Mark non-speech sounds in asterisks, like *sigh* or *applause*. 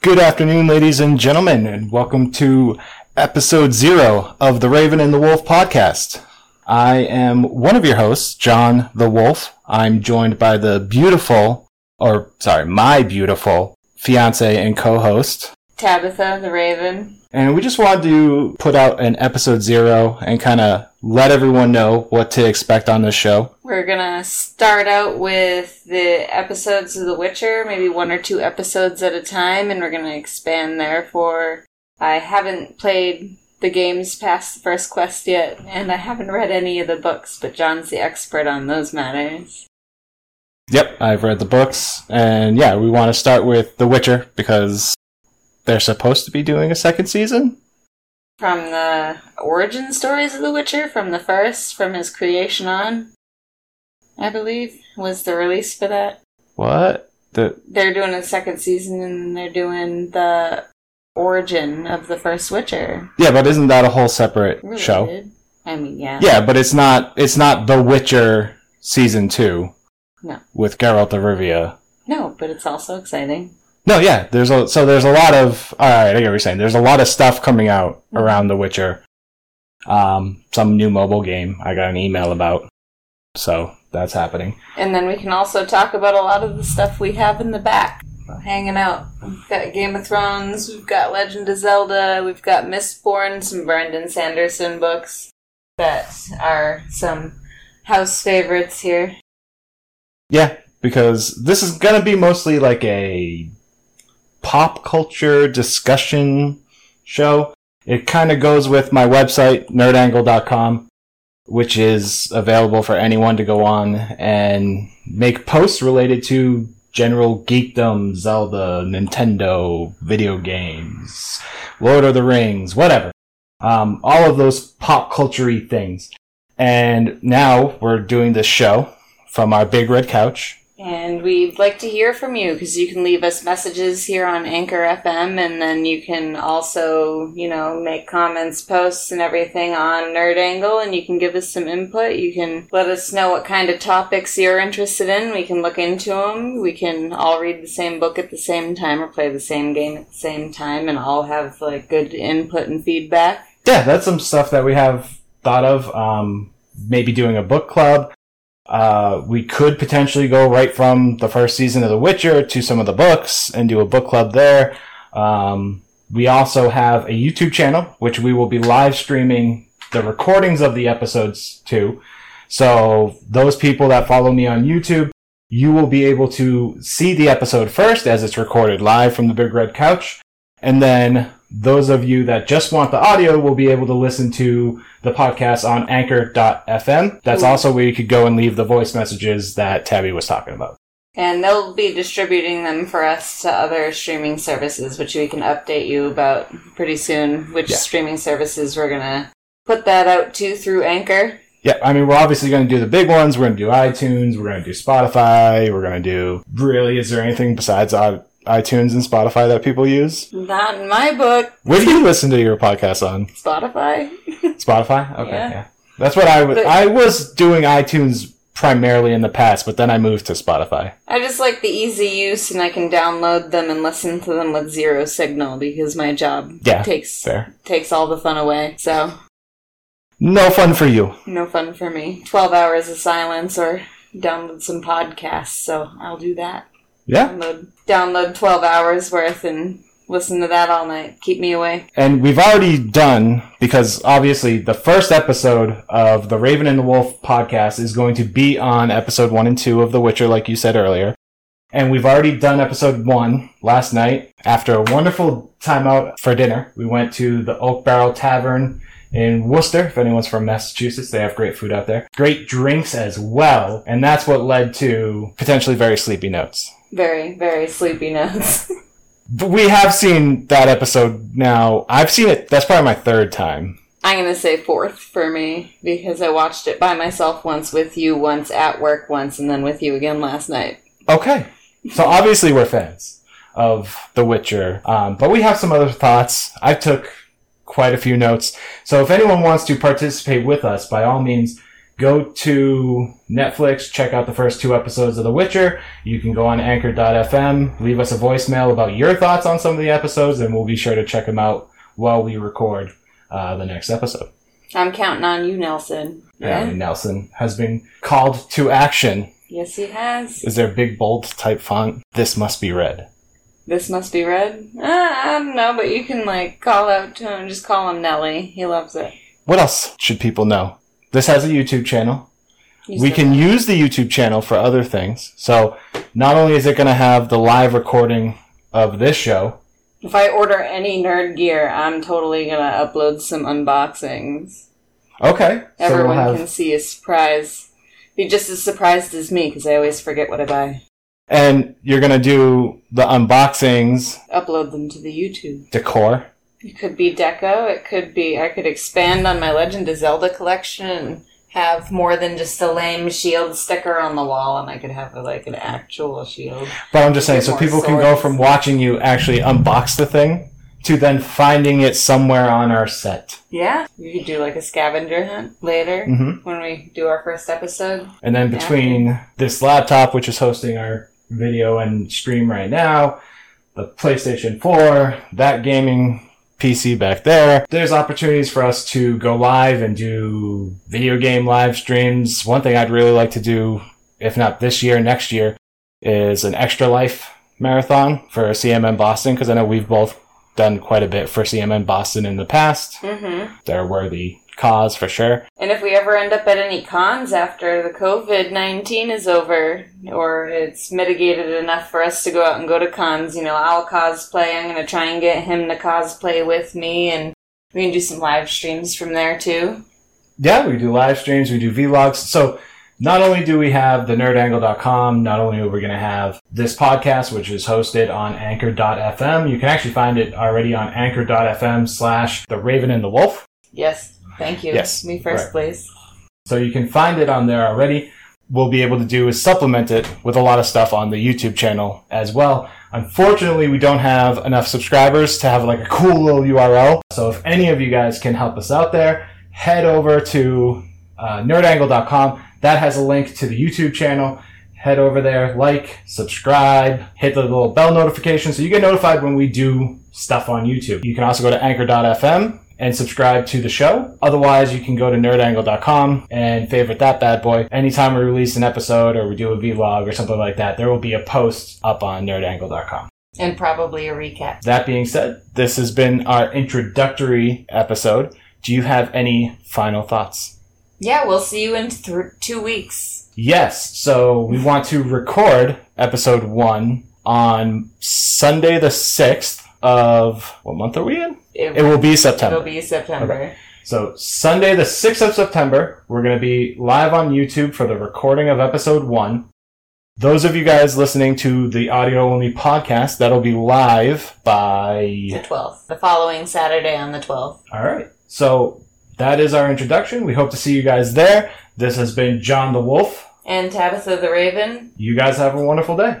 Good afternoon, ladies and gentlemen, and welcome to episode zero of the Raven and the Wolf podcast. I am one of your hosts, John the Wolf. I'm joined by the beautiful, or sorry, my beautiful fiance and co-host, Tabitha the Raven. and we just wanted to put out an episode zero and kind of let everyone know what to expect on this show. We're gonna start out with the episodes of The Witcher, maybe one or two episodes at a time, and we're gonna expand there for. I haven't played the games past the first quest yet, and I haven't read any of the books, but John's the expert on those matters. Yep, I've read the books, and yeah, we want to start with The Witcher because they're supposed to be doing a second season. From the origin stories of The Witcher, from the first, from his creation on, I believe, was the release for that. What? The They're doing a second season, and they're doing the origin of the first Witcher. yeah, but isn't that a whole separate show? I mean, yeah. Yeah, but it's not. It's not The Witcher season two. No. With Geralt of Rivia. No, but it's also exciting. No, yeah. There's a so there's a lot of. All right, I get what you're saying. There's a lot of stuff coming out around The Witcher. Um, some new mobile game I got an email about, so that's happening. And then we can also talk about a lot of the stuff we have in the back. Hanging out. We've got Game of Thrones, we've got Legend of Zelda, we've got Mistborn, some Brandon Sanderson books that are some house favorites here. Yeah, because this is gonna be mostly like a pop culture discussion show. It kind of goes with my website, nerdangle.com, which is available for anyone to go on and make posts related to general geekdom, Zelda, Nintendo, video games, Lord of the Rings, whatever. Um, all of those pop culture things. And now we're doing this show from our big red couch. And we'd like to hear from you because you can leave us messages here on Anchor FM, and then you can also, you know, make comments, posts, and everything on Nerd Angle, and you can give us some input. You can let us know what kind of topics you're interested in. We can look into them. We can all read the same book at the same time or play the same game at the same time, and all have like good input and feedback. Yeah, that's some stuff that we have thought of. Um, maybe doing a book club. Uh, we could potentially go right from the first season of The Witcher to some of the books and do a book club there. Um, we also have a YouTube channel, which we will be live streaming the recordings of the episodes to. So those people that follow me on YouTube, you will be able to see the episode first as it's recorded live from the Big Red Couch. And then those of you that just want the audio will be able to listen to the podcast on anchor.fm. That's Ooh. also where you could go and leave the voice messages that Tabby was talking about. And they'll be distributing them for us to other streaming services, which we can update you about pretty soon, which Yeah. streaming services we're gonna put that out to through Anchor. Yeah, I mean, we're obviously going to do the big ones. We're going to do iTunes. We're going to do Spotify. We're going to do. Really, is there anything besides i- iTunes and Spotify that people use? Not in my book, Where do you listen to your podcast on? Spotify. Spotify? *laughs* Okay, Yeah. yeah. That's what I was. But- I was doing iTunes primarily in the past, but then I moved to Spotify. I just like the easy use, and I can download them and listen to them with zero signal because my job Yeah, takes fair. takes all the fun away. So No fun for you. no fun for me. Twelve hours of silence or download some podcasts. So I'll do that. Yeah. Download download twelve hours worth and listen to that all night. Keep me away. And we've already done, because obviously the first episode of the Raven and the Wolf podcast is going to be on episode one and two of The Witcher, like you said earlier. And we've already done episode one last night after a wonderful time out for dinner. We went to the Oak Barrel Tavern in Worcester. If anyone's from Massachusetts, they have great food out there. Great drinks as well. And that's what led to potentially very sleepy notes. Very very sleepy notes. *laughs* We have seen that episode now. I've seen it. That's probably my third time. I'm gonna say fourth for me because I watched it by myself once, with you once, at work once, and then with you again last night. Okay. So obviously we're fans of The Witcher, um, but we have some other thoughts. I took quite a few notes. So if anyone wants to participate with us, by all means, go to Netflix, check out the first two episodes of The Witcher. You can go on anchor.fm, leave us a voicemail about your thoughts on some of the episodes, and we'll be sure to check them out while we record uh, the next episode. I'm counting on you, Nelson. Yeah. And Nelson has been called to action. Yes, he has. Is there a big bold type font? This must be read. This must be red. Uh, I don't know, but you can like call out to him. Just call him Nelly. He loves it. What else should people know? This has a YouTube channel. You we can that. use the YouTube channel for other things. So not only is it going to have the live recording of this show, If I order any nerd gear, I'm totally gonna upload some unboxings. okay. So we'll Everyone have, can see a surprise. Be just as surprised as me because I always forget what I buy. and you're going to do the unboxings Upload them to the YouTube. decor. It could be deco. It could be. I could expand on my Legend of Zelda collection and have more than just a lame shield sticker on the wall, and I could have like an actual shield. But I'm just saying, so people can go from watching you actually unbox the thing to then finding it somewhere on our set. Yeah, you could do like a scavenger hunt later hmm when we do our first episode. And then Yeah. between this laptop, which is hosting our video and stream right now, the PlayStation 4, that gaming PC back there, there's opportunities for us to go live and do video game live streams. One thing I'd really like to do, if not this year, next year, is an extra life marathon for CMN Boston, because I know we've both done quite a bit for CMN Boston in the past. Mm-hmm. They're worthy cause for sure. And if we ever end up at any cons after the COVID 19 is over, or it's mitigated enough for us to go out and go to cons, you know, I'll cosplay. I'm going to try and get him to cosplay with me, and we can do some live streams from there too. Yeah, we do live streams, we do vlogs. So not only do we have the nerdangle.com, not only are we going to have this podcast, which is hosted on anchor.fm, you can actually find it already on anchor.fm slash the raven and the wolf. Yes, thank you. Yes, Me first, right. please. So you can find it on there already. We'll be able to do is supplement it with a lot of stuff on the YouTube channel as well. Unfortunately, we don't have enough subscribers to have like a cool little URL. So if any of you guys can help us out there, head over to uh, nerdangle.com. That has a link to the YouTube channel. Head over there, like, subscribe, hit the little bell notification so you get notified when we do stuff on YouTube. You can also go to anchor.fm and subscribe to the show. Otherwise, you can go to nerdangle.com and favorite that bad boy. Anytime we release an episode or we do a vlog or something like that, there will be a post up on nerdangle.com. And probably a recap. That being said, this has been our introductory episode. Do you have any final thoughts? Yeah, we'll see you in th- two weeks. Yes. So we want to record episode one on Sunday the 6th of what month are we in? It, It will be September. It will be September. So Sunday the 6th of September, we're going to be live on YouTube for the recording of episode one. Those of you guys listening to the audio only podcast, that'll be live by The 12th. The following Saturday on the 12th. All right. So that is our introduction. We hope to see you guys there. This has been John the Wolf. And Tabitha the Raven. You guys have a wonderful day.